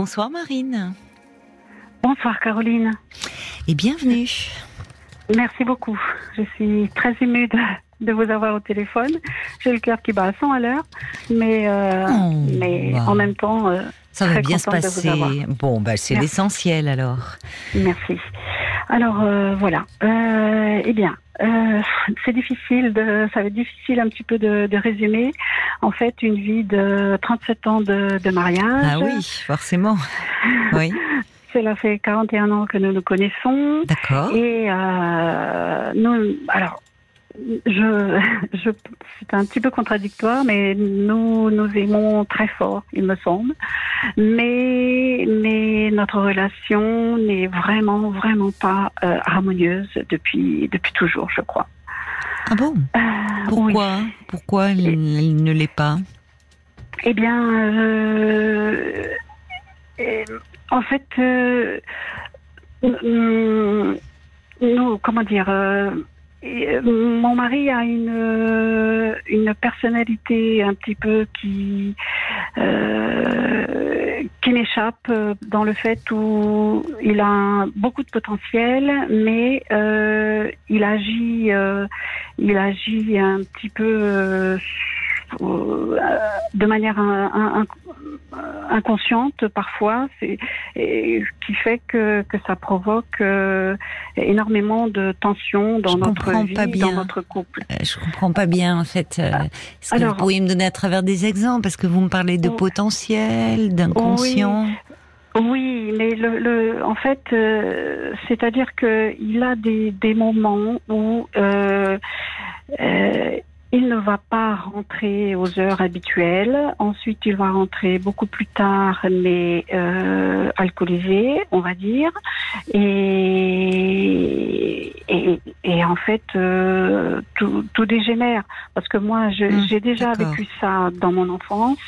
Bonsoir Marine. Bonsoir Caroline. Et bienvenue. Merci beaucoup. Je suis très émue de, vous avoir au téléphone. J'ai le cœur qui bat à 100 à l'heure, mais, euh, oh, mais bah. en même temps. Euh, ça va bien se passer. Bon, bah, c'est l'essentiel alors. Merci. Alors euh, voilà. eh bien, c'est difficile de, ça va être difficile un petit peu de, de, résumer. En fait, une vie de 37 ans de, de mariage. Ah oui, forcément. Oui. Cela fait 41 ans que nous nous connaissons. D'accord. Et euh, nous, alors, je, je c'est un petit peu contradictoire, mais nous nous aimons très fort, il me semble. Mais, mais notre relation n'est vraiment, vraiment pas euh, harmonieuse depuis, depuis toujours, je crois. Ah bon? Euh, Pourquoi? Pourquoi elle, ne l'est pas? Eh bien, euh, en fait, euh, nous, comment dire, euh, mon mari a une euh, une personnalité un petit peu qui qui m'échappe dans le fait où il a beaucoup de potentiel, mais il agit il agit un petit peu de manière inconsciente parfois, c'est qui fait que, que ça provoque euh, énormément de tensions dans notre vie, dans notre couple. Euh, je comprends pas bien en fait. Euh, est-ce que vous pourriez me donner à travers des exemples parce que vous me parlez de oh. potentiel, d'inconscient. Oui. mais le, le, en fait, c'est-à-dire qu'il a des, des moments où euh, il ne va pas rentrer aux heures habituelles. Ensuite, il va rentrer beaucoup plus tard, mais euh, alcoolisé, on va dire. Et, et, et en fait, euh, tout, tout, dégénère. Parce que moi, mmh, j'ai déjà vécu ça dans mon enfance.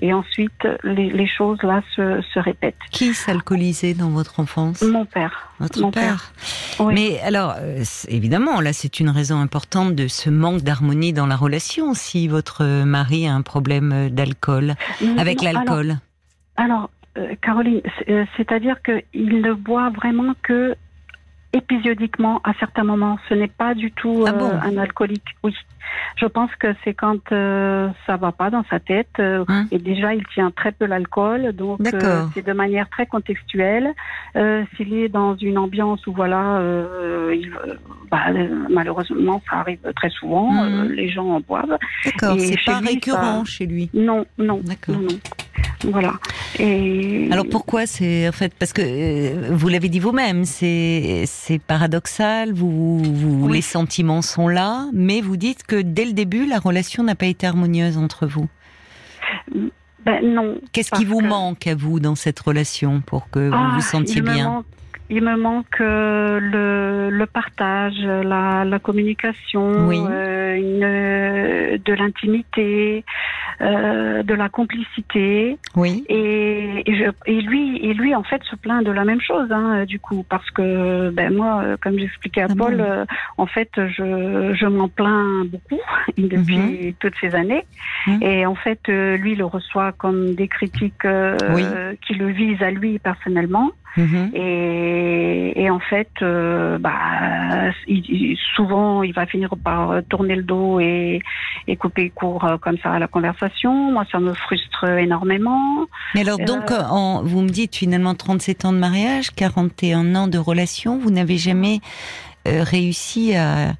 Et ensuite, les, choses là se, se répètent. Qui s'alcoolisait dans votre enfance? Mon père. Votre père. Mais alors, euh, évidemment, là, c'est une raison importante de ce manque d'harmonie dans la relation. Si votre mari a un problème d'alcool, avec l'alcool. Alors, euh, Caroline, euh, c'est-à-dire qu'il ne boit vraiment que épisodiquement à certains moments. Ce n'est pas du tout ah euh, un alcoolique. Oui, je pense que c'est quand euh, ça va pas dans sa tête euh, hein et déjà il tient très peu l'alcool, donc euh, c'est de manière très contextuelle. S'il est dans une ambiance où voilà, il, bah, malheureusement ça arrive très souvent, mmh. les gens en boivent. D'accord, c'est pas récurrent chez lui. Non, non, non, non. Voilà. Et... Alors pourquoi c'est en fait parce que euh, vous l'avez dit vous-même, c'est c'est paradoxal. Vous, vous les sentiments sont là, mais vous dites que dès le début la relation n'a pas été harmonieuse entre vous. Ben non. Qu'est-ce qui vous manque à vous dans cette relation pour que vous ah, vous sentiez bien? Il me manque euh, le, le, partage, la, la communication, euh, une, de l'intimité, euh, de la complicité. Oui. Et, et, je, et, lui, et lui, en fait, se plaint de la même chose, hein, du coup, parce que ben moi, comme j'expliquais à ah Paul, euh, en fait, je, je m'en plains beaucoup depuis mhm. toutes ces années. Mhm. Et en fait, euh, lui le reçoit comme des critiques qui le visent à lui personnellement. Mhm. Et, et, en fait, euh, bah, il, souvent, il va finir par tourner le dos et, et couper court euh, comme ça à la conversation. Moi, ça me frustre énormément. Mais alors, donc, euh, en, vous me dites finalement 37 ans de mariage, 41 ans de relation, vous n'avez jamais réussi à,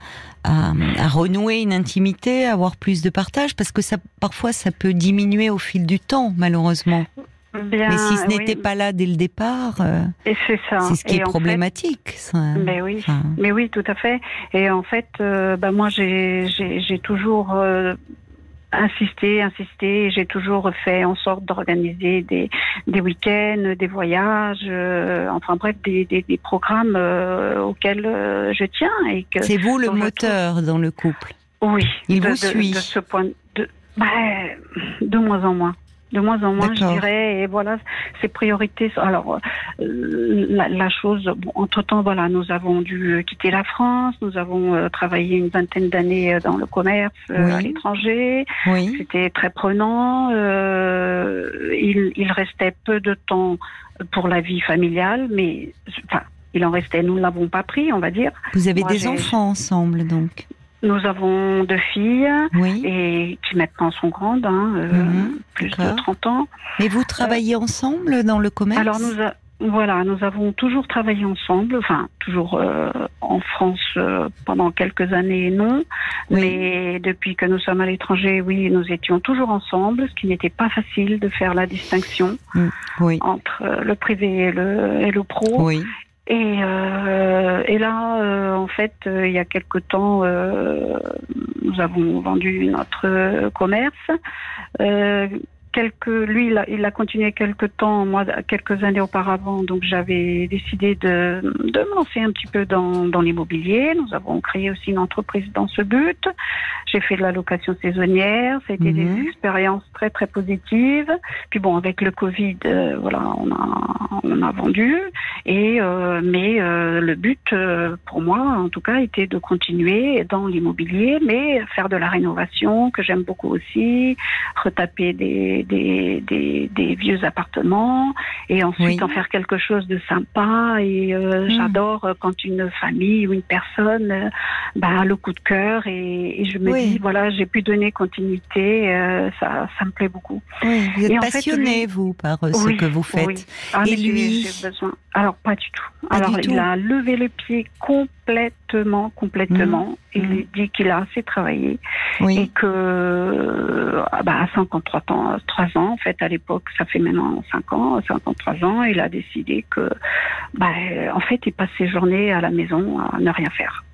à, à, renouer une intimité, à avoir plus de partage, parce que ça, parfois, ça peut diminuer au fil du temps, malheureusement mais si ce n'était pas là dès le départ, euh, c'est ce qui est problématique. mais oui, mais oui, tout à fait. Et en fait, euh, bah moi, j'ai toujours euh, insisté, insisté. J'ai toujours fait en sorte d'organiser des, des week-ends, des voyages, enfin bref, des, des, des programmes auxquels je tiens. Et que c'est vous le moteur dans le couple? Oui. Il vous suit. De ce point de, bah, de moins en moins. De moins en moins, je dirais. Et voilà, ses priorités. Alors, euh, la, chose, entre temps, voilà, nous avons dû quitter la France, nous avons euh, travaillé une vingtaine d'années dans le commerce à l'étranger. Oui. C'était très prenant. il, il restait peu de temps pour la vie familiale, mais enfin, il en restait, nous ne l'avons pas pris, on va dire. Vous avez des enfants ensemble, donc Nous avons deux filles, et qui maintenant sont grandes, hein, euh, mhm, plus de 30 ans. Mais vous travaillez ensemble dans le commerce Alors nous, voilà, nous avons toujours travaillé ensemble, enfin toujours euh, en France euh, pendant quelques années, non, mais depuis que nous sommes à l'étranger, oui, nous étions toujours ensemble, ce qui n'était pas facile de faire la distinction mm, entre le privé et le, et le pro. Et, euh, et là, euh, en fait, euh, il y a quelque temps, euh, nous avons vendu notre commerce quelques, lui, il a, il a, continué quelques temps, moi, quelques années auparavant, donc j'avais décidé de, de me lancer un petit peu dans, dans l'immobilier. Nous avons créé aussi une entreprise dans ce but. J'ai fait de la location saisonnière. Ça a été des mhm. expériences très, très positives. Puis bon, avec le Covid, euh, voilà, on a, on a vendu. Et, euh, mais euh, le but, pour moi, en tout cas, était de continuer dans l'immobilier, mais faire de la rénovation, que j'aime beaucoup aussi, retaper des des, des, vieux appartements et ensuite en faire quelque chose de sympa. Et euh, hmm. j'adore euh, quand une famille ou une personne euh, bah, a le coup de cœur et, je me dis, voilà, j'ai pu donner continuité, ça, ça me plaît beaucoup. vous êtes passionné, vous, par ce que vous faites. Ah, et lui j'ai besoin. Alors, pas du tout. Alors, il a levé le pied complètement, complètement. Mmh. Il mmh. dit qu'il a assez travaillé et que, ah bah, à 53 ans, 3 ans, en fait, à l'époque, ça fait maintenant 5 ans, 53 ans, il a décidé que, bah, en fait, il passe ses journées à la maison à ne rien faire.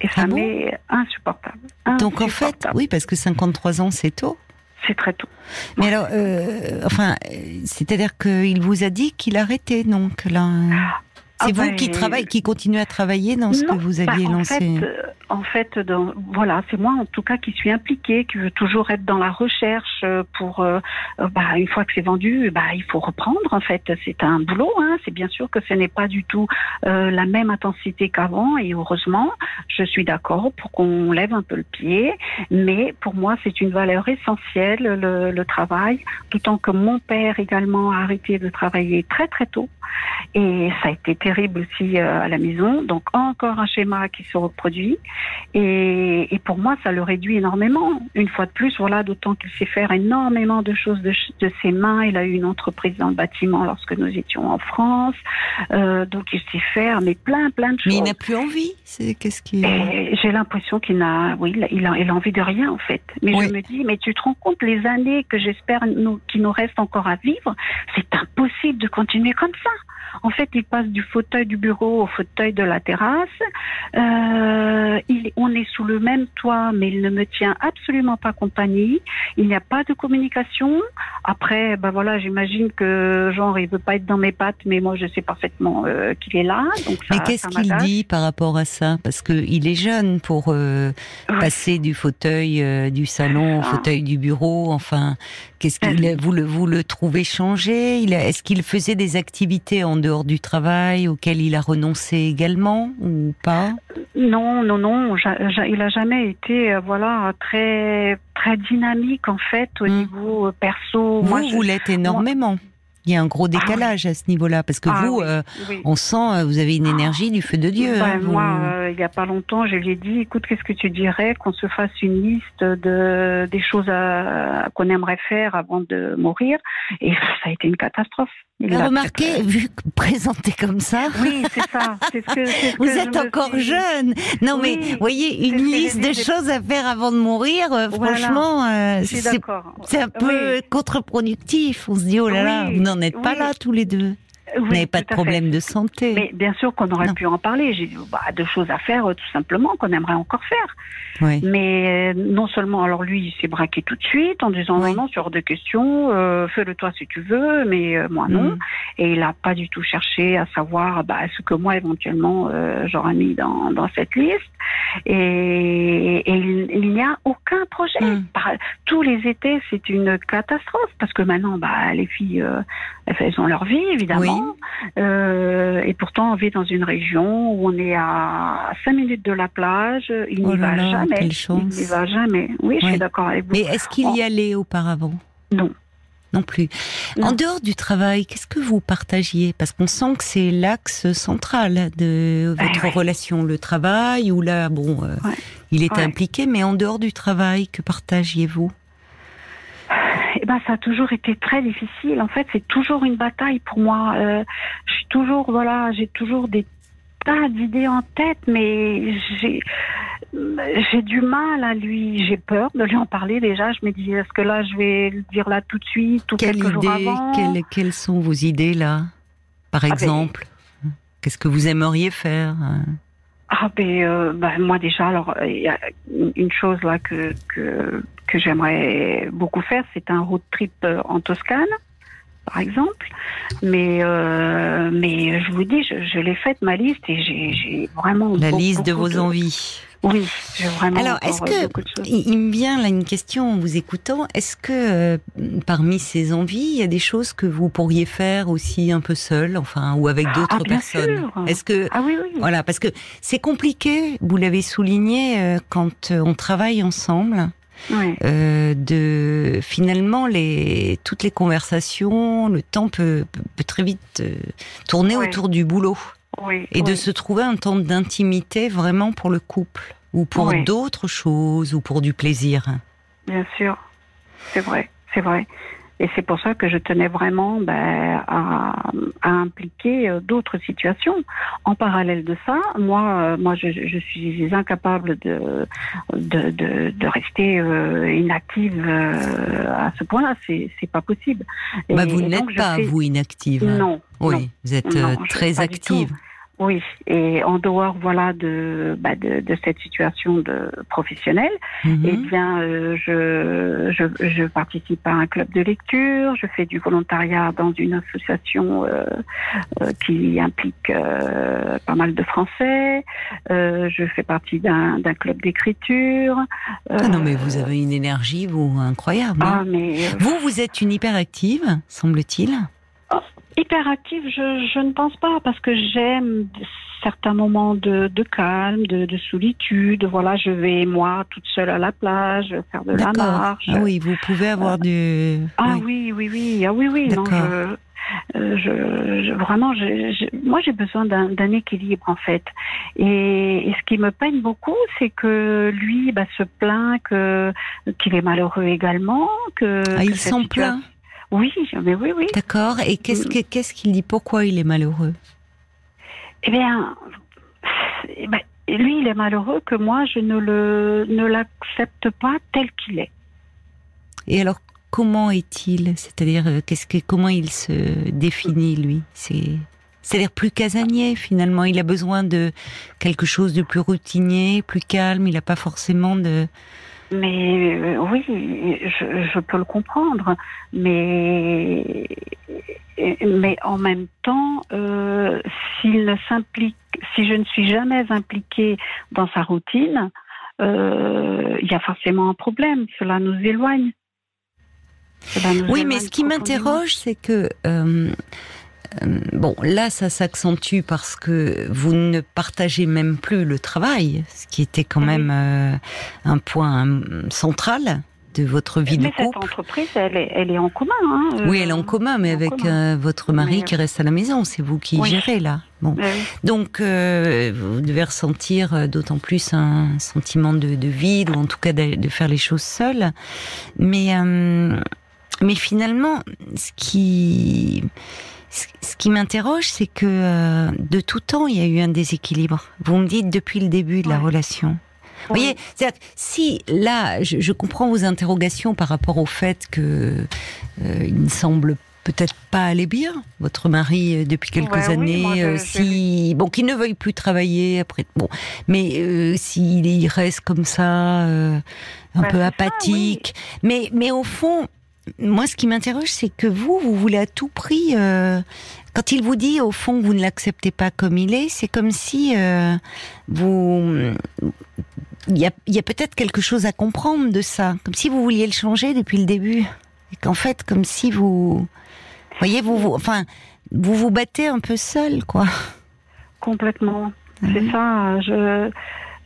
Et ça ah m'est insupportable, Donc, en fait, oui, parce que 53 ans, c'est tôt. C'est très tôt. Mais alors, euh, enfin, c'est-à-dire qu'il vous a dit qu'il arrêtait, donc là. Ah c'est vous ben, qui travaille, qui continue à travailler dans ce que vous aviez bah, lancé. Euh, en fait, dans, voilà, c'est moi en tout cas qui suis impliquée, qui veut toujours être dans la recherche euh, pour, euh, euh, bah, une fois que c'est vendu, bah, il faut reprendre. En fait, c'est un boulot. Hein. C'est bien sûr que ce n'est pas du tout la même intensité qu'avant, et heureusement, je suis d'accord pour qu'on lève un peu le pied. Mais pour moi, c'est une valeur essentielle le, le travail, d'autant que mon père également a arrêté de travailler très très tôt, et ça a été terrible aussi à la maison. Donc encore un schéma qui se reproduit. Et, et, pour moi, ça le réduit énormément. Une fois de plus, voilà, d'autant qu'il sait faire énormément de choses de, de, ses mains. Il a eu une entreprise dans le bâtiment lorsque nous étions en France. Euh, donc, il sait faire, mais plein, plein de choses. Mais il n'a plus envie. C'est qu'est-ce qui J'ai l'impression qu'il n'a, oui, il a, il a, envie de rien en fait. Mais je me dis, mais tu te rends compte les années que j'espère nous, qu'il nous reste encore à vivre, c'est impossible de continuer comme ça. En fait, il passe du fauteuil du bureau au fauteuil de la terrasse. Euh, il, on est sous le même toit, mais il ne me tient absolument pas compagnie. Il n'y a pas de communication. Après, ben voilà, j'imagine que genre il veut pas être dans mes pattes, mais moi je sais parfaitement euh, qu'il est là. Donc mais qu'est-ce qu'il dit par rapport à ça? Parce que il est jeune pour euh, passer du fauteuil du salon au ah. fauteuil du bureau. Enfin, qu'est-ce qu'il vous le vous le trouvez changé? Est-ce qu'il faisait des activités en dehors du travail auquel il a renoncé également ou pas? Non, non, non. il a jamais été, euh, voilà, très très dynamique en fait au hmm. niveau euh, perso. Vous, vous l'êtes énormément. Il y a un gros ah décalage à ce niveau-là, parce que ah vous, euh, on sent, vous avez une énergie du feu de Dieu. Ben, moi, il n'y a pas longtemps, je lui ai dit, écoute, qu'est-ce que tu dirais qu'on se fasse une liste de des choses qu'on aimerait faire avant de mourir? Et ça a été une catastrophe. Vous remarquez, vu présenté comme ça. Oui, c'est ça. ce que, vous êtes encore jeune. Non, mais voyez, une liste de choses à faire avant de mourir, euh, franchement, euh, c'est un peu contre-productif. On se dit, oh là là, vous n'en êtes pas là tous les deux. Vous n'avez pas de problème de santé. Mais bien sûr qu'on aurait pu en parler. J'ai bah, de choses à faire, tout simplement, qu'on aimerait encore faire. Oui. Mais euh, non seulement, alors lui, il s'est braqué tout de suite en disant non, non, sur deux questions, euh, fais-le toi si tu veux, mais euh, moi non. Mm. et il n'a pas du tout cherché à savoir bah, ce que moi éventuellement euh, j'aurais mis dans, dans cette liste. Et, et il, n'y a aucun projet. Hmm. tous les étés, c'est une catastrophe parce que maintenant, bah, les filles, euh, elles ont leur vie évidemment. Euh, et pourtant, on vit dans une région où on est à 5 minutes de la plage. Il n'y oh va jamais. Il n'y va jamais. Oui, je suis d'accord avec vous. Mais est-ce qu'il y allait auparavant? Non. Non plus. En dehors du travail, qu'est-ce que vous partagiez? Parce qu'on sent que c'est l'axe central de votre relation, le travail, où là, bon, euh, il est impliqué, mais en dehors du travail, que partagiez-vous? Eh ben, ça a toujours été très difficile. En fait, c'est toujours une bataille pour moi. Euh, je suis toujours, voilà, j'ai toujours des tas d'idées en tête, mais j'ai j'ai du mal à lui, j'ai peur de lui en parler déjà. Je me dis, est-ce que là, je vais le dire là tout de suite ou quelques idée, jours avant quelles, quelles, sont vos idées là, par ah, ben, exemple Qu'est-ce que vous aimeriez faire Ah ben, euh, ben, moi déjà, alors il y a une chose là que que, que j'aimerais beaucoup faire, c'est un road trip euh, en Toscane par exemple. Mais, euh, mais je vous dis, je, je l'ai faite ma liste et j'ai vraiment. La liste de vos envies. Oui, j'ai vraiment. Alors, est-ce que il me vient là une question en vous écoutant Est-ce que euh, parmi ces envies, il y a des choses que vous pourriez faire aussi un peu seul, enfin, ou avec d'autres ah, personnes? Est-ce que ah oui, oui. voilà, parce que c'est compliqué. Vous l'avez souligné euh, quand on travaille ensemble. Euh, de finalement les toutes les conversations, le temps peut, peut, très vite euh, tourner autour du boulot et de se trouver un temps d'intimité vraiment pour le couple ou pour d'autres choses ou pour du plaisir. Bien sûr, c'est vrai, c'est vrai. Et c'est pour ça que je tenais vraiment ben, à, à, impliquer euh, d'autres situations. En parallèle de ça, moi, euh, moi, je, je suis incapable de de, de, de rester euh, inactive euh, à ce point-là. C'est c'est pas possible. Bah, vous n'êtes pas vous inactive. Non. Oui, vous êtes très active. Oui, et en dehors voilà de bah, de, de, cette situation de professionnelle, mhm. eh bien euh, je, je, je participe à un club de lecture, je fais du volontariat dans une association euh, euh, qui implique pas mal de Français, je fais partie d'un club d'écriture. ah non mais vous avez une énergie vous incroyable. Hein. Ah, mais vous vous êtes une hyperactive semble-t-il. Hyperactive, je, je ne pense pas parce que j'aime certains moments de, de calme, de, de, solitude. Voilà, je vais moi toute seule à la plage faire de la marche. Ah oui, vous pouvez avoir euh, du. Ah oui, oui, oui, ah oui, oui. Non, je, euh, je, vraiment, je, moi j'ai besoin d'un équilibre en fait. Et, et, ce qui me peine beaucoup, c'est que lui bah, se plaint que qu'il est malheureux également. Que, ah, il s'en plaint. Oui, mais oui, oui. D'accord. Et qu'est-ce mm. qu'est-ce qu'il dit? Pourquoi il est malheureux? Eh bien, eh ben, lui, il est malheureux que moi, je ne le ne l'accepte pas tel qu'il est. Et alors, comment est-il? C'est-à-dire, euh, qu'est-ce que comment il se définit lui? C'est c'est-à-dire plus casanier finalement. Il a besoin de quelque chose de plus routinier, plus calme. Il n'a pas forcément de mais euh, oui, je, je, peux le comprendre, mais mais en même temps, euh, s'il ne s'implique, si je ne suis jamais impliquée dans sa routine, euh, il y a forcément un problème. Cela nous éloigne. oui, mais ce qui m'interroge, c'est que bon, là, ça s'accentue parce que vous ne partagez même plus le travail, ce qui était quand même euh, un point central de votre vie de couple. Cette entreprise, elle est, elle est en commun. Hein, euh, oui, elle est en commun, mais avec votre mari qui reste à la maison. C'est vous qui gérez là. Bon, donc vous devez ressentir d'autant plus un sentiment de, vide, ou en tout cas de, de faire les choses seules. Mais mais finalement, ce qui ce qui m'interroge, c'est que euh, de tout temps, il y a eu un déséquilibre. Vous me dites depuis le début de la relation. Vous voyez, si là, je, comprends vos interrogations par rapport au fait que euh, il ne semble peut-être pas aller bien, votre mari euh, depuis quelques années, si bon, qu'il ne veuille plus travailler après, bon, mais s'il reste comme ça, un bah, peu apathique, mais mais au fond, moi, ce qui m'interroge, c'est que vous, vous voulez à tout prix, euh, quand il vous dit au fond que vous ne l'acceptez pas comme il est, c'est comme si euh, vous il y a, peut-être quelque chose à comprendre de ça, comme si vous vouliez le changer depuis le début, et qu'en fait, comme si vous, voyez, vous, vous, enfin, vous vous battez un peu seul, quoi. Complètement. C'est ça. Je,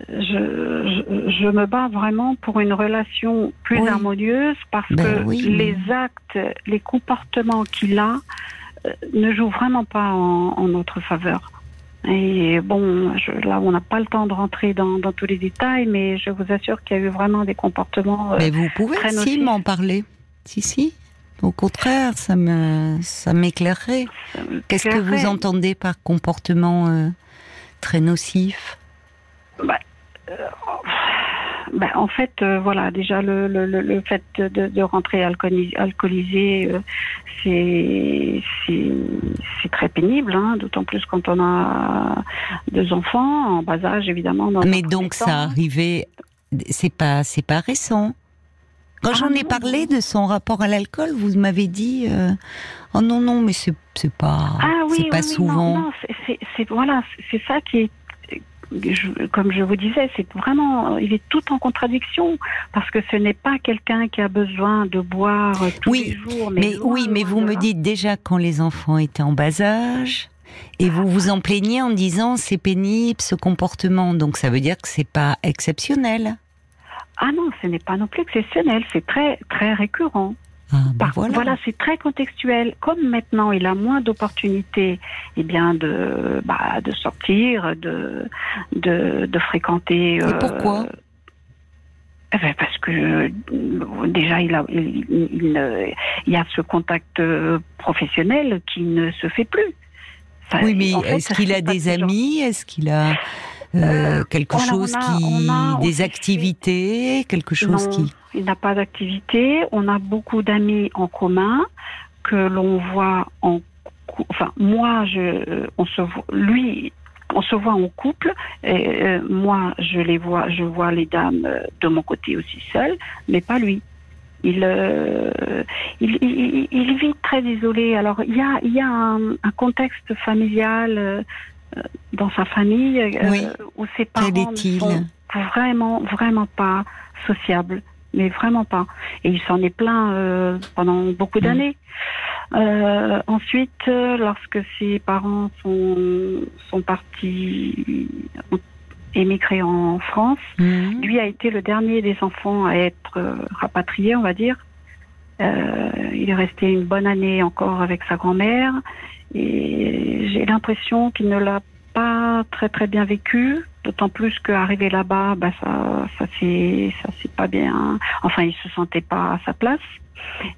je, je, me bats vraiment pour une relation plus harmonieuse parce ben que les actes, les comportements qu'il a euh, ne jouent vraiment pas en, en notre faveur. Et bon, je, là, on n'a pas le temps de rentrer dans, dans, tous les détails, mais je vous assure qu'il y a eu vraiment des comportements. Euh, mais vous pouvez si m'en parler. Si, si. Au contraire, ça me, ça m'éclairerait. Qu'est-ce que vous entendez par comportement euh, très nocif? Bah, ben, en fait, euh, voilà, déjà le, le, le fait de, de rentrer alcoolisé, alcoolisé euh, c'est c'est très pénible, hein, d'autant plus quand on a deux enfants en bas âge, évidemment. Mais donc ça arrivait, c'est pas c'est pas récent. Quand j'en ah ai parlé de son rapport à l'alcool, vous m'avez dit euh, oh non non mais c'est c'est pas ah, oui, c'est pas souvent. Non, c'est voilà c'est ça qui est comme je vous disais, c'est vraiment, il est tout en contradiction parce que ce n'est pas quelqu'un qui a besoin de boire tous les jours. Mais, oui, mais vous me dites déjà quand les enfants étaient en bas âge. Et vous vous en plaignez en disant c'est pénible ce comportement, donc ça veut dire que c'est pas exceptionnel. Ah non, ce n'est pas non plus exceptionnel, c'est très très récurrent. Ah, ben voilà, c'est très contextuel. Comme maintenant il a moins d'opportunités, eh bien de bah, de sortir, de de, de fréquenter. Et pourquoi? Eh ben parce que déjà il a il, il, y a ce contact euh, professionnel qui ne se fait plus. oui, mais est-ce qu'il a des amis? Est-ce qu'il a euh, quelque chose qui, des activités, quelque chose qui. Il n'a pas d'activité. On a beaucoup d'amis en commun que l'on voit en, enfin moi je, on se voit, lui on se voit en couple. Et, euh, moi, je les vois, je vois les dames euh, de mon côté aussi seules, mais pas lui. Il, il, il, il, vit très isolé. Alors, il y a, il y a un, un contexte familial euh, dans sa famille euh, où ses parents ne sont vraiment, vraiment pas sociables, mais vraiment pas. Et il s'en est plaint euh, pendant beaucoup mm. d'années. ensuite, lorsque ses parents sont, sont partis émigrer en France, mm. lui a été le dernier des enfants à être rapatrié, on va dire. il est resté une bonne année encore avec sa grand-mère. Et j'ai l'impression qu'il ne l'a pas très très bien vécu, d'autant plus qu'arrivé là-bas, bah ça ça c'est ça c'est pas bien. Enfin, il se sentait pas à sa place.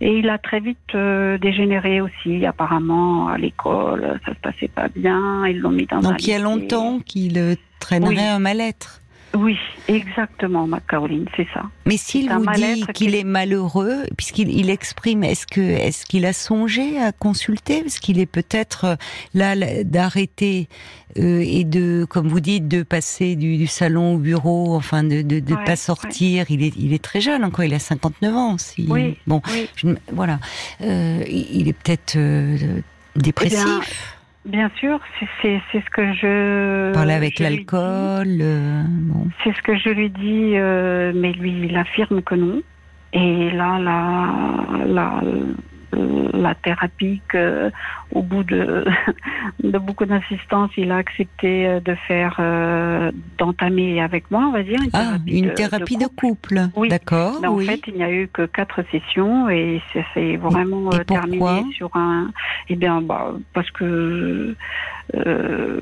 Et il a très vite euh, dégénéré aussi, apparemment, à l'école, ça se passait pas bien, ils l'ont mis dans Donc il y a longtemps qu'il euh, traînerait un mal-être oui, exactement, ma Caroline, c'est ça. Mais s'il vous dit qu'il est malheureux, puisqu'il il exprime, est-ce que est-ce qu'il a songé à consulter, parce qu'il est peut-être euh, là d'arrêter euh, et de, comme vous dites, de passer du, salon au bureau, enfin de de, de pas sortir. Il est il est très jeune encore, il a 59 ans. Si, oui, bon, voilà, euh, il est peut-être euh, dépressif. Bien sûr, c'est ce que je. Parler avec l'alcool. Euh, c'est ce que je lui dis, euh, mais lui, il affirme que non. Et là, la, la, la thérapie que, au bout de, de beaucoup d'insistance, il a accepté euh, de faire, euh, d'entamer avec moi, on va dire. Une ah, thérapie une de, thérapie de, couple. Oui. D'accord. En fait, il n'y a eu que quatre sessions et c'est vraiment et euh, terminé sur un. Eh bien, bah, parce que euh,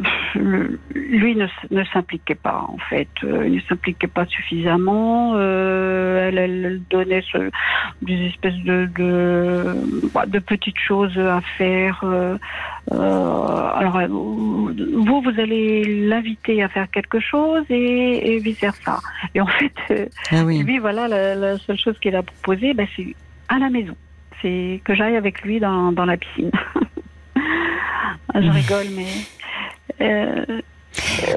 lui ne, ne s'impliquait pas en fait, euh, il ne s'impliquait pas suffisamment. Euh, elle, elle, donnait ce, des espèces de de, bah, de petites choses à faire. Euh, alors vous, vous allez l'inviter à faire quelque chose et, et vice versa. Et en fait, ah oui. lui voilà la, la, seule chose qu'il a proposé, ben, c'est à la maison. C'est que j'aille avec lui dans, dans la piscine. je rigole, mais. Euh,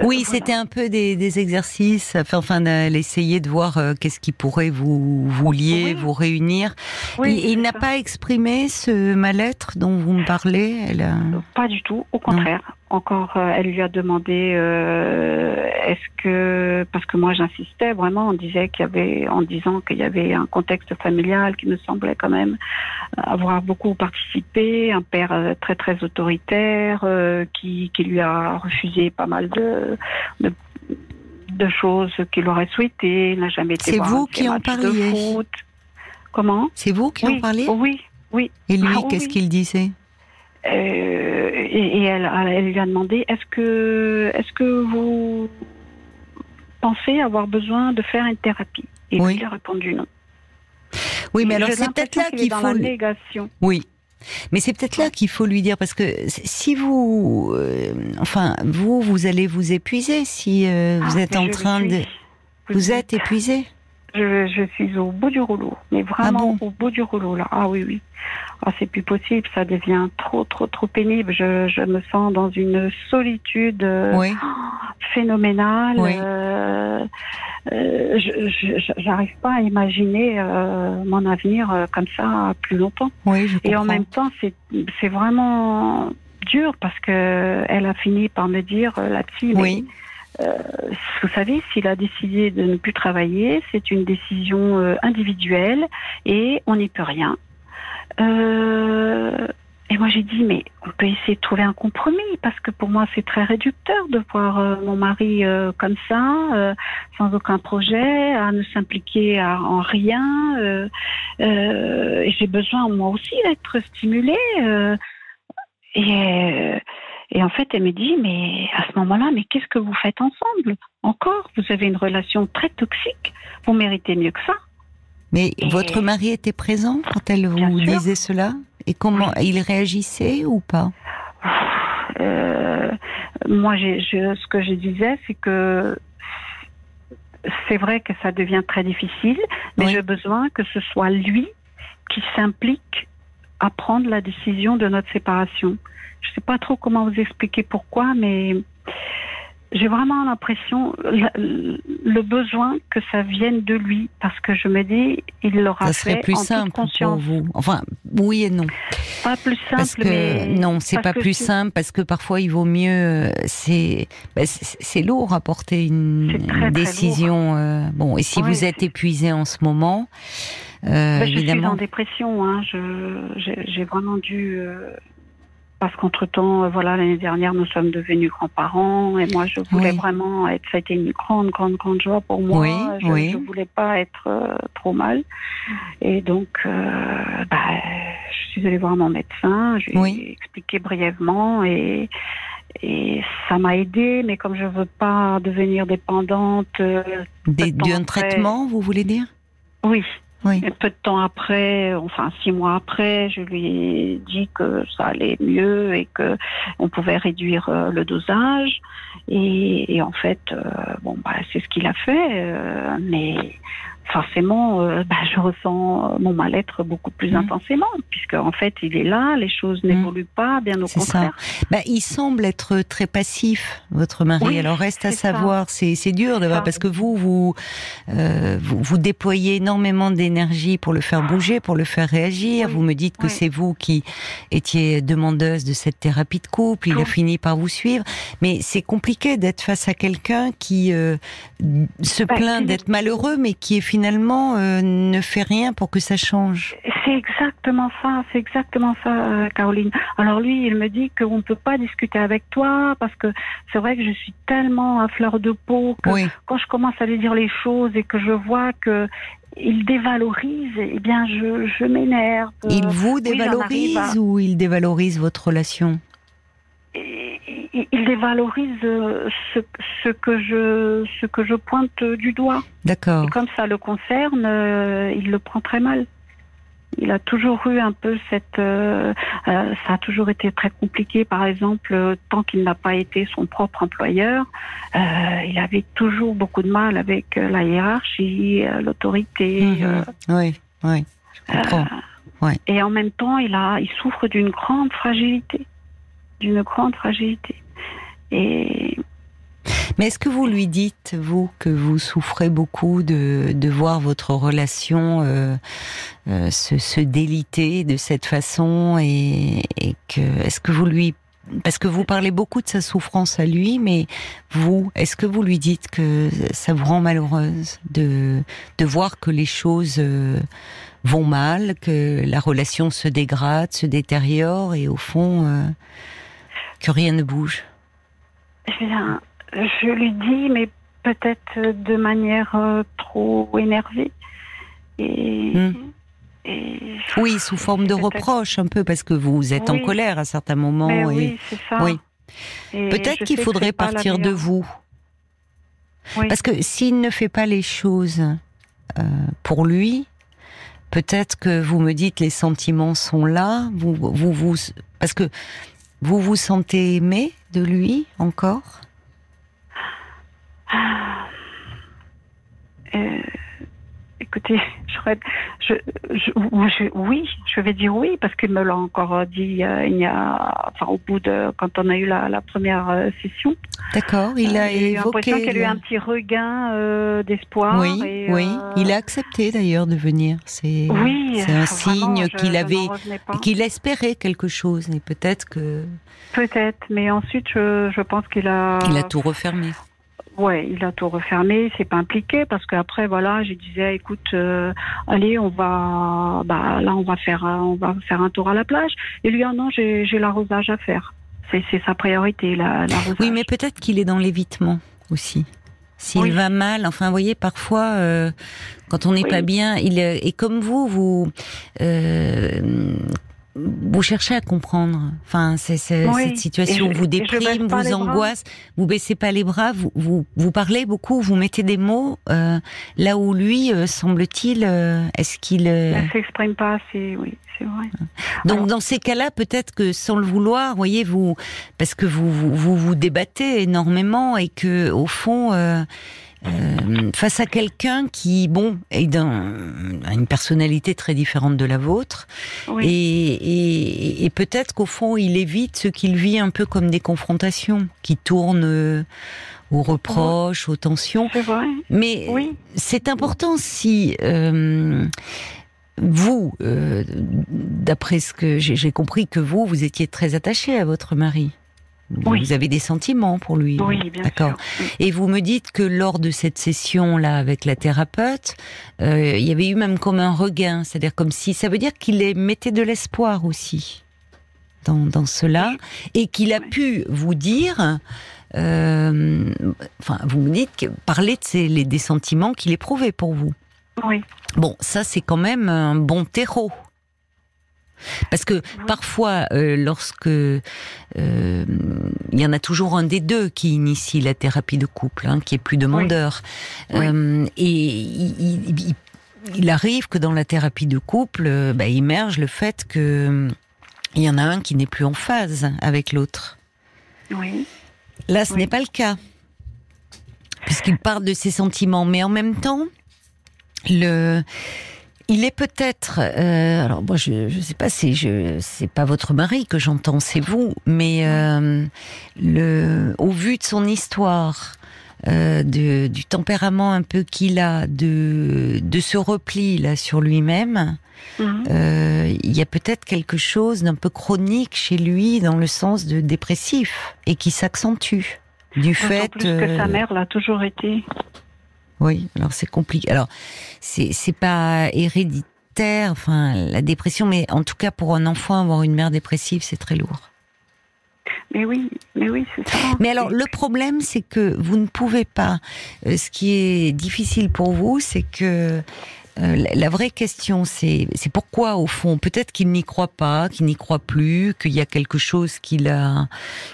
oui, c'était un peu des, exercices, enfin, d'essayer de voir qu'est-ce qui pourrait vous, vous lier, vous réunir. il, n'a pas exprimé ce mal-être dont vous me parlez elle Pas du tout, au contraire encore, euh, elle lui a demandé euh, est-ce que parce que moi j'insistais vraiment, on disait qu'il y avait en disant qu'il y avait un contexte familial qui me semblait quand même avoir beaucoup participé, un père euh, très très autoritaire qui, qui lui a refusé pas mal de, de, choses qu'il aurait souhaité, il n'a jamais été C'est vous qui en parliez. Comment? C'est vous qui en parliez? Oui, oui. Et lui, ah, qu'est-ce qu'il disait? Euh, et, elle, elle, lui a demandé est-ce que, est-ce que vous pensez avoir besoin de faire une thérapie? Et oui. lui a répondu non. Oui, mais alors c'est peut-être là qu'il faut. Oui. Mais c'est peut-être là qu'il faut lui dire parce que si vous, euh, enfin, vous, vous allez vous épuiser si euh, vous ah, êtes en train de, vous êtes épuisé. Je, je, suis au bout du rouleau, mais vraiment ah au bout du rouleau là. Ah oui, oui. Ah, c'est plus possible, ça devient trop, trop, trop pénible. Je, je me sens dans une solitude euh, phénoménale. Euh, euh, je J'arrive pas à imaginer euh, mon avenir euh, comme ça plus longtemps. Oui, je Et en même temps, c'est vraiment dur parce que elle a fini par me dire là-dessus. Oui. Euh, vous savez, s'il a décidé de ne plus travailler, c'est une décision euh, individuelle et on n'y peut rien. Euh, et moi j'ai dit mais on peut essayer de trouver un compromis parce que pour moi c'est très réducteur de voir mon mari comme ça, sans aucun projet, à ne s'impliquer en rien. et j'ai besoin moi aussi d'être stimulée. et et en fait, elle me dit, mais à ce moment-là, mais qu'est-ce que vous faites ensemble Encore, vous avez une relation très toxique. Vous méritez mieux que ça. Mais votre mari était présent quand elle vous disait cela? Et comment il réagissait ou pas? Euh, Moi, je, ce que je disais, c'est que c'est vrai que ça devient très difficile, mais j'ai besoin que ce soit lui qui s'implique à prendre la décision de notre séparation. Je sais pas trop comment vous expliquer pourquoi, mais j'ai vraiment l'impression, le, besoin que ça vienne de lui, parce que je me dis, il l'aura fait. Ça serait plus simple pour vous. Enfin, oui et non. Pas plus simple, parce que, Non, c'est pas plus simple, parce que parfois il vaut mieux. C'est bah, c'est lourd à porter une, décision. Euh, bon, et si vous êtes épuisé en ce moment. Euh, bah, je suis en dépression. Hein. J'ai vraiment dû euh, parce qu'entre-temps, euh, voilà, l'année dernière, nous sommes devenus grands-parents et moi, je voulais vraiment être, ça a été une grande, grande, grande joie pour moi. Oui, je, oui. voulais pas être euh, trop mal. Et donc, euh, bah, je suis allée voir mon médecin, je lui ai expliqué brièvement et, et ça m'a aidé, mais comme je veux pas devenir dépendante. D'un traitement, vous voulez dire? Oui, Et peu de temps après, enfin six mois après, je lui ai dit que ça allait mieux et que on pouvait réduire euh, le dosage. Et, et en fait, euh, bon, bah, c'est ce qu'il a fait. Euh, mais forcément, euh, bah, je ressens mon mal-être beaucoup plus mmh. intensément, puisque en fait, il est là, les choses mmh. n'évoluent pas, bien au contraire. Bah, il semble être très passif, votre mari. Alors reste à savoir, c'est dur de voir, parce que vous vous, euh, vous, vous déployez énormément d'énergie pour le faire bouger, pour le faire réagir. Vous me dites que c'est vous qui étiez demandeuse de cette thérapie de couple. Il a fini par vous suivre, mais c'est compliqué d'être face à quelqu'un qui euh, se bah, plaint d'être malheureux, mais qui est finalement euh, ne fait rien pour que ça change. C'est exactement ça, c'est exactement ça, euh, Caroline. Alors lui, il me dit qu'on ne peut pas discuter avec toi parce que c'est vrai que je suis tellement à fleur de peau que quand je commence à lui dire les choses et que je vois que il dévalorise, eh bien je, je m'énerve. Il vous dévalorise ou il dévalorise votre relation? Il dévalorise euh, ce, ce, que je ce que je pointe du doigt. D'accord. Et comme ça le concerne, euh, il le prend très mal. Il a toujours eu un peu cette. Euh, ça a toujours été très compliqué. Par exemple, tant qu'il n'a pas été son propre employeur, il avait toujours beaucoup de mal avec la hiérarchie, l'autorité. Mhm. oui, oui, je comprends. Ouais. Et en même temps, il a, il souffre d'une grande fragilité, d'une grande fragilité. Mais est-ce que vous lui dites, vous, que vous souffrez beaucoup de, de voir votre relation euh, euh, se, se, déliter de cette façon et, que est-ce que vous lui parce que vous parlez beaucoup de sa souffrance à lui, mais vous, est-ce que vous lui dites que ça vous rend malheureuse de, de voir que les choses euh, vont mal, que la relation se dégrade, se détériore et au fond, que rien ne bouge eh bien, je lui dis, mais peut-être de manière euh, trop énervée. Et, hmm. oui, sous forme de reproche un peu, parce que vous êtes en colère à certains moments. et... Oui, c'est ça. Oui. Peut-être qu'il faudrait partir de vous. Parce que s'il ne fait pas les choses euh, pour lui, peut-être que vous me dites les sentiments sont là. Vous, vous, vous, parce que vous vous sentez aimé de lui encore? Euh, Écoutez, je, je, oui, je vais dire oui parce qu'il me l'a encore dit euh, il y a, enfin au bout de quand on a eu la, première euh, session. D'accord, il a évoqué. l'impression qu'il a eu un petit regain d'espoir. Oui, oui, il a accepté d'ailleurs de venir. C'est oui, c'est un signe qu'il avait, qu'il espérait quelque chose et peut-être que. Peut-être, mais ensuite je, je pense qu'il a. Il a tout refermé. Ouais, il a tout refermé, c'est pas impliqué parce qu'après voilà, je disais écoute, euh, allez, on va, bah là on va faire, on va faire un tour à la plage. Et lui, ah non, j'ai l'arrosage à faire. C'est sa priorité, l'arrosage. oui, mais peut-être qu'il est dans l'évitement aussi. S'il va mal, enfin, vous voyez, parfois, euh, quand on n'est pas bien, il est, et comme vous, vous, euh, vous cherchez à comprendre. Enfin, c'est cette situation vous déprime, vous angoisse. Vous baissez pas les bras, vous, vous, vous parlez beaucoup, vous mettez des mots euh, là où lui euh, semble-t-il, euh, est-ce qu'il euh... s'exprime pas assez, oui, c'est vrai. Donc dans ces cas-là, peut-être que sans le vouloir, voyez vous, parce que vous vous, vous, vous débattez énormément et que au fond euh, face à quelqu'un qui, bon, est a une personnalité très différente de la vôtre, et, peut-être qu'au fond, il évite ce qu'il vit un peu comme des confrontations, qui tournent euh, aux reproches, aux tensions. Mais c'est important si euh, vous, d'après ce que j'ai compris, que vous, vous étiez très attaché à votre mari. Vous avez des sentiments pour lui. Oui, bien D'accord. Et vous me dites que lors de cette session-là avec la thérapeute, euh, il y avait eu même comme un regain, c'est-à-dire comme si ça veut dire qu'il mettait de l'espoir aussi dans, dans cela et qu'il a pu vous dire. Euh, enfin, vous me dites que parler de ces, les, des sentiments qu'il éprouvait pour vous. Oui. Bon, ça c'est quand même un bon terreau parce que parfois, euh, lorsque euh, il y en a toujours un des deux qui initie la thérapie de couple, hein, qui est plus demandeur, euh, et il, arrive que dans la thérapie de couple, bah, émerge le fait que il y en a un qui n'est plus en phase avec l'autre. Oui. Là, ce n'est pas le cas, puisqu'il parle de ses sentiments, mais en même temps, le il est peut-être, euh, alors moi je ne sais pas si je c'est pas votre mari que j'entends, c'est vous, mais euh, le au vu de son histoire, euh, de, du tempérament un peu qu'il a, de de ce repli là sur lui-même, mhm. euh, il y a peut-être quelque chose d'un peu chronique chez lui dans le sens de dépressif et qui s'accentue du fait plus que sa mère l'a toujours été. Oui, alors c'est compliqué. Alors, c'est pas héréditaire, enfin la dépression, mais en tout cas pour un enfant avoir une mère dépressive, c'est très lourd. Mais oui, mais oui, c'est ça. Mais alors le problème, c'est que vous ne pouvez pas. Euh, ce qui est difficile pour vous, c'est que euh, la vraie question, c'est pourquoi, au fond, peut-être qu'il n'y croit pas, qu'il n'y croit plus, qu'il y a quelque chose qu'il a,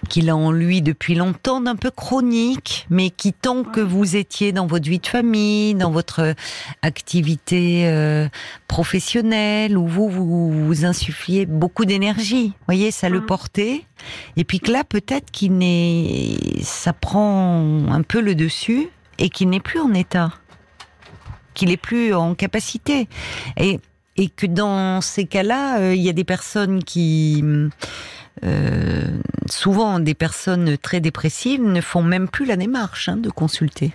qu'il a en lui depuis longtemps, d'un peu chronique, mais qui, tant que vous étiez dans votre vie de famille, dans votre activité euh, professionnelle, où vous, vous, vous insuffliez beaucoup d'énergie, voyez, ça le portait, et puis que là, peut-être qu'il n'est, ça prend un peu le dessus, et qu'il n'est plus en état qu'il est plus en capacité. Et, et que dans ces cas-là, euh, il y a des personnes qui euh, souvent des personnes très dépressives ne font même plus la démarche hein, de consulter.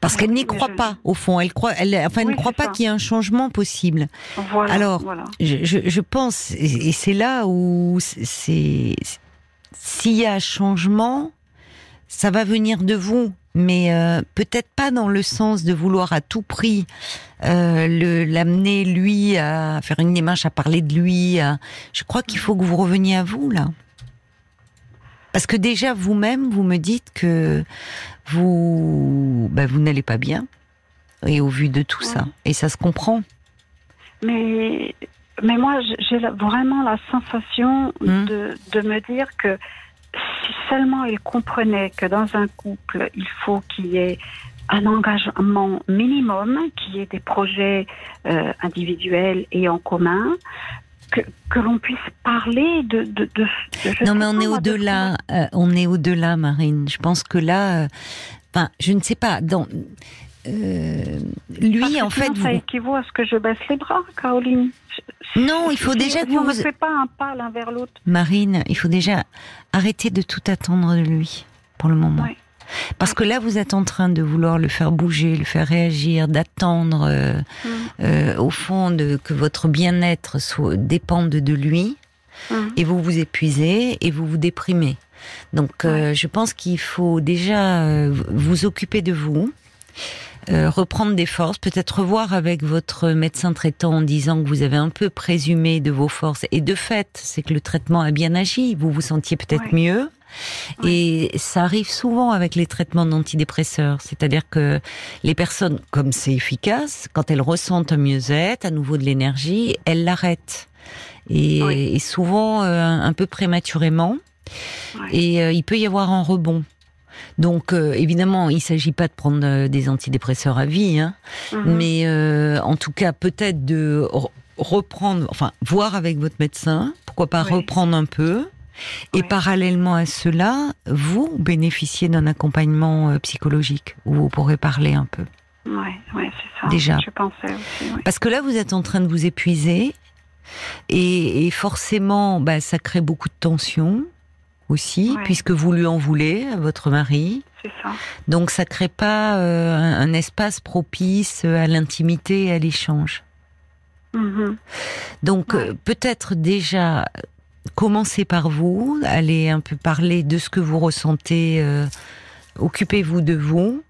Parce qu'elle n'y croit pas, au fond. Elle croit, elle, enfin, elle ne croit pas qu'il y ait un changement possible. Alors, Je, pense, et c'est là où c'est, s'il y a changement, ça va venir de vous, mais euh, peut-être pas dans le sens de vouloir à tout prix euh, l'amener lui à faire une démarche, à parler de lui. Je crois qu'il faut que vous reveniez à vous là. Parce que déjà vous-même, vous me dites que vous, ben, vous n'allez pas bien, et au vu de tout ça, et ça se comprend. Mais, mais moi, j'ai vraiment la sensation hmm. de, de me dire que si seulement il comprenait que dans un couple, il faut qu'il y ait un engagement minimum, qu'il y ait des projets euh, individuels et en commun, que, que l'on puisse parler de. de, de, non, mais on est au-delà. Euh, on est au-delà, Marine. Je pense que là, euh, je ne sais pas. Dans, euh, lui, en fait, ça équivaut à ce que je baisse les bras, Caroline. Non, il faut déjà que vous. ne fait pas un pas l'un vers l'autre. Marine, il faut déjà arrêter de tout attendre de lui pour le moment. Parce que là, vous êtes en train de vouloir le faire bouger, le faire réagir, d'attendre, euh, mm. euh, au fond, de, que votre bien-être dépende de lui. Mm. Et vous vous épuisez et vous vous déprimez. Donc, je pense qu'il faut déjà vous occuper de vous. Reprendre des forces, peut-être revoir avec votre médecin traitant en disant que vous avez un peu présumé de vos forces. Et de fait, c'est que le traitement a bien agi. Vous vous sentiez peut-être mieux. Et ça arrive souvent avec les traitements d'antidépresseurs. C'est-à-dire que les personnes, comme c'est efficace, quand elles ressentent un mieux-être, à nouveau de l'énergie, elles l'arrêtent. Et, souvent euh, un peu prématurément. Et euh, il peut y avoir un rebond. Donc euh, évidemment, il ne s'agit pas de prendre des antidépresseurs à vie, hein, mhm. mais en tout cas peut-être de reprendre, enfin voir avec votre médecin, pourquoi pas reprendre un peu, et parallèlement à cela, vous bénéficiez d'un accompagnement euh, psychologique où vous pourrez parler un peu. Oui, ouais, c'est ça. Déjà. Je pensais aussi. Parce que là, vous êtes en train de vous épuiser et, forcément, bah, ça crée beaucoup de tension aussi, puisque vous lui en voulez à votre mari. C'est ça. Donc ça crée pas euh, un, espace propice à l'intimité et à l'échange. Mm-hmm. Donc euh, peut-être déjà commencez par vous, allez un peu parler de ce que vous ressentez, euh, occupez-vous de vous.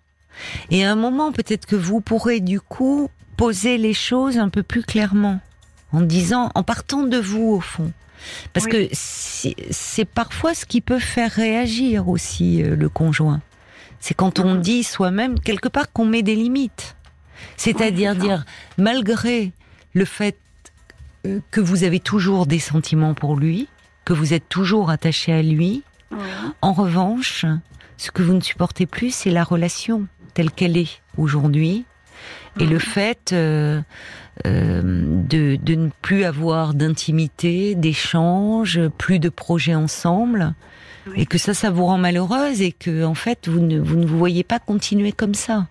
Et à un moment, peut-être que vous pourrez du coup poser les choses un peu plus clairement, en disant, en partant de vous au fond. Parce que c'est parfois ce qui peut faire réagir aussi euh, le conjoint. C'est quand on mhm. dit soi-même, quelque part, qu'on met des limites. C'est-à-dire dire, malgré le fait euh, que vous avez toujours des sentiments pour lui, que vous êtes toujours attaché à lui. En revanche, ce que vous ne supportez plus, c'est la relation telle qu'elle est aujourd'hui et le fait euh, euh, de, ne plus avoir d'intimité, d'échange, plus de projets ensemble, et que ça, ça vous rend malheureuse et que en fait vous ne vous voyez pas continuer comme ça.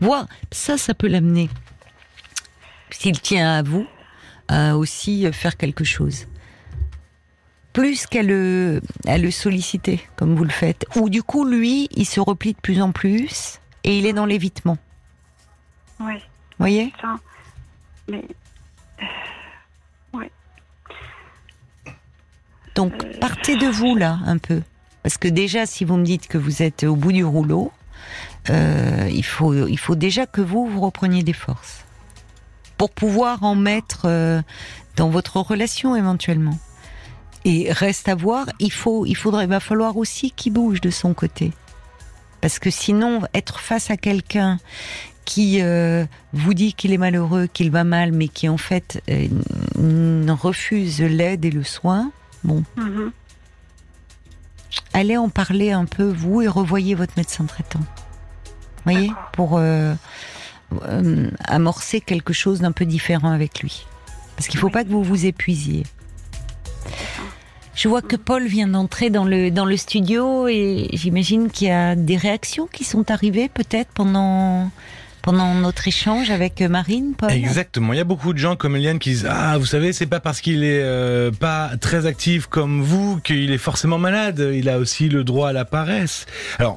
Voir ça, ça peut l'amener. S'il tient à vous, à aussi faire quelque chose. Plus qu'à le solliciter, comme vous le faites. Ou du coup, lui, il se replie de plus en plus et il est dans l'évitement. Oui. voyez? Ça. Mais. Euh, oui. Donc, euh, partez de vous, là, un peu. Parce que déjà, si vous me dites que vous êtes au bout du rouleau, euh, il, faut, il faut déjà que vous, vous repreniez des forces pour pouvoir en mettre euh, dans votre relation éventuellement. Et reste à voir, il faut, il faudrait, il va falloir aussi qu'il bouge de son côté, parce que sinon, être face à quelqu'un qui euh, vous dit qu'il est malheureux, qu'il va mal, mais qui en fait euh, refuse l'aide et le soin, bon. Mm-hmm. Allez en parler un peu, vous, et revoyez votre médecin traitant. voyez Pour euh, amorcer quelque chose d'un peu différent avec lui. Parce qu'il ne faut pas que vous vous épuisiez. Je vois que Paul vient d'entrer dans le, dans le studio et j'imagine qu'il y a des réactions qui sont arrivées peut-être pendant, pendant notre échange avec Marine, Paul Exactement. Il y a beaucoup de gens comme Eliane qui disent ah vous savez c'est pas parce qu'il est euh, pas très actif comme vous qu'il est forcément malade. Il a aussi le droit à la paresse. Alors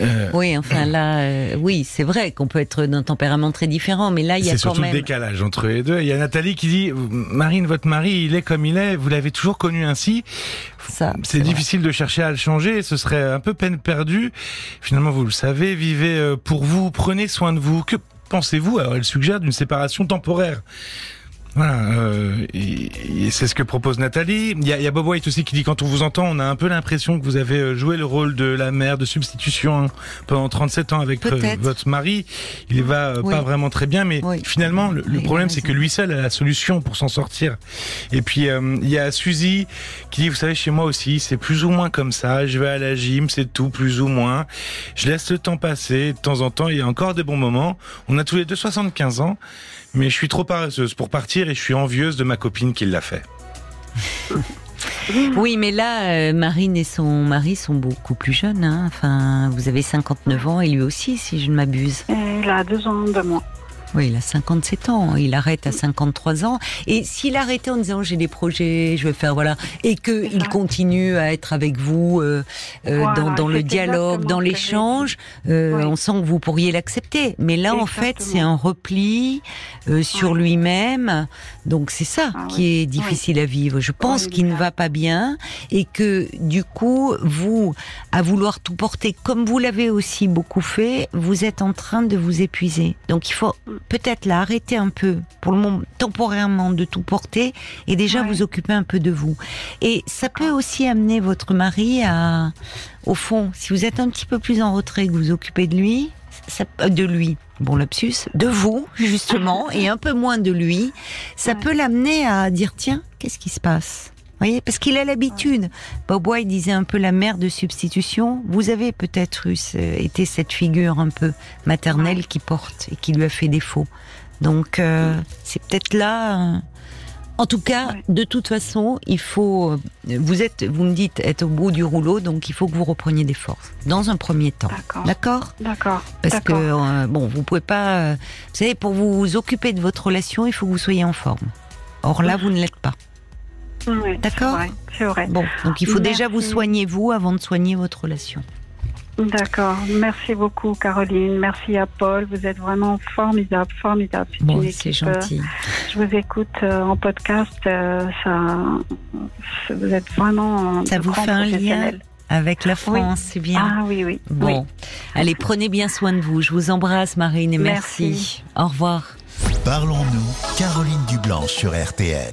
euh, oui, enfin là, euh, oui, c'est vrai qu'on peut être d'un tempérament très différent, mais là, il y a quand surtout le décalage entre les deux. Il y a Nathalie qui dit, Marine, votre mari, il est comme il est, vous l'avez toujours connu ainsi. C'est difficile de chercher à le changer, ce serait un peu peine perdue. Finalement, vous le savez, vivez euh, pour vous, prenez soin de vous. Que pensez-vous? Alors, elle suggère d'une séparation temporaire. Voilà, euh, et, c'est ce que propose Nathalie. Il y, a, il y, a, Bob White aussi qui dit quand on vous entend, on a un peu l'impression que vous avez euh, joué le rôle de la mère de substitution hein, pendant 37 ans avec euh, votre mari. Il va euh, pas vraiment très bien, mais finalement le, problème c'est que lui seul a la solution pour s'en sortir. Et puis il y a Suzy qui dit vous savez chez moi aussi c'est plus ou moins comme ça. Je vais à la gym, c'est tout plus ou moins. Je laisse le temps passer. De temps en temps il y a encore des bons moments. On a tous les deux 75 ans. Mais je suis trop paresseuse pour partir et je suis envieuse de ma copine qui l'a fait. Oui, mais là, euh, Marine et son mari sont beaucoup plus jeunes. Hein. Enfin, vous avez 59 ans et lui aussi, si je ne m'abuse. Il a deux ans de moins. Oui, il a 57 ans. Il arrête à 53 ans. Et s'il arrêtait en disant j'ai des projets, je vais faire voilà, et que il continue à être avec vous euh, euh dans, dans le dialogue, dans l'échange, euh, on sent que vous pourriez l'accepter. Mais là, en fait, c'est un repli euh, sur lui-même. Donc c'est ça ah qui est difficile à vivre. Je pense qu'il ne va pas bien et que du coup, vous, à vouloir tout porter comme vous l'avez aussi beaucoup fait, vous êtes en train de vous épuiser. Donc il faut mm peut-être là arrêter un peu pour le moment temporairement de tout porter et déjà vous occuper un peu de vous. Et ça peut aussi amener votre mari à, au fond, si vous êtes un petit peu plus en retrait, que vous occupez de lui, ça, euh, de lui, bon lapsus, de vous justement et un peu moins de lui, ça peut l'amener à dire tiens, qu'est-ce qui se passe? Voyez, parce qu'il a l'habitude. Bob White disait un peu la mère de substitution. Vous avez peut-être eu, été cette figure un peu maternelle qui porte et qui lui a fait défaut. Donc euh, c'est peut-être là. Euh, en tout cas, de toute façon, il faut. Euh, vous êtes, vous me dites, être au bout du rouleau, donc il faut que vous repreniez des forces dans un premier temps. D'accord. D'accord? Parce que bon, vous pouvez pas. vous savez, pour vous occuper de votre relation, il faut que vous soyez en forme. Or là, vous ne l'êtes pas. D'accord C'est vrai. Bon, donc il faut déjà vous soigner vous avant de soigner votre relation. D'accord. Merci beaucoup, Caroline. Merci à Paul. Vous êtes vraiment formidable, formidable. Bon, c'est euh, gentil. je vous écoute euh, en podcast. Euh, ça, vous êtes vraiment. Ça vous fait un lien avec la France, c'est bien. Ah oui, oui. Bon, allez, prenez bien soin de vous. Je vous embrasse, Marine, et merci. merci. Au revoir. Parlons-nous, Caroline Dublanc sur RTL.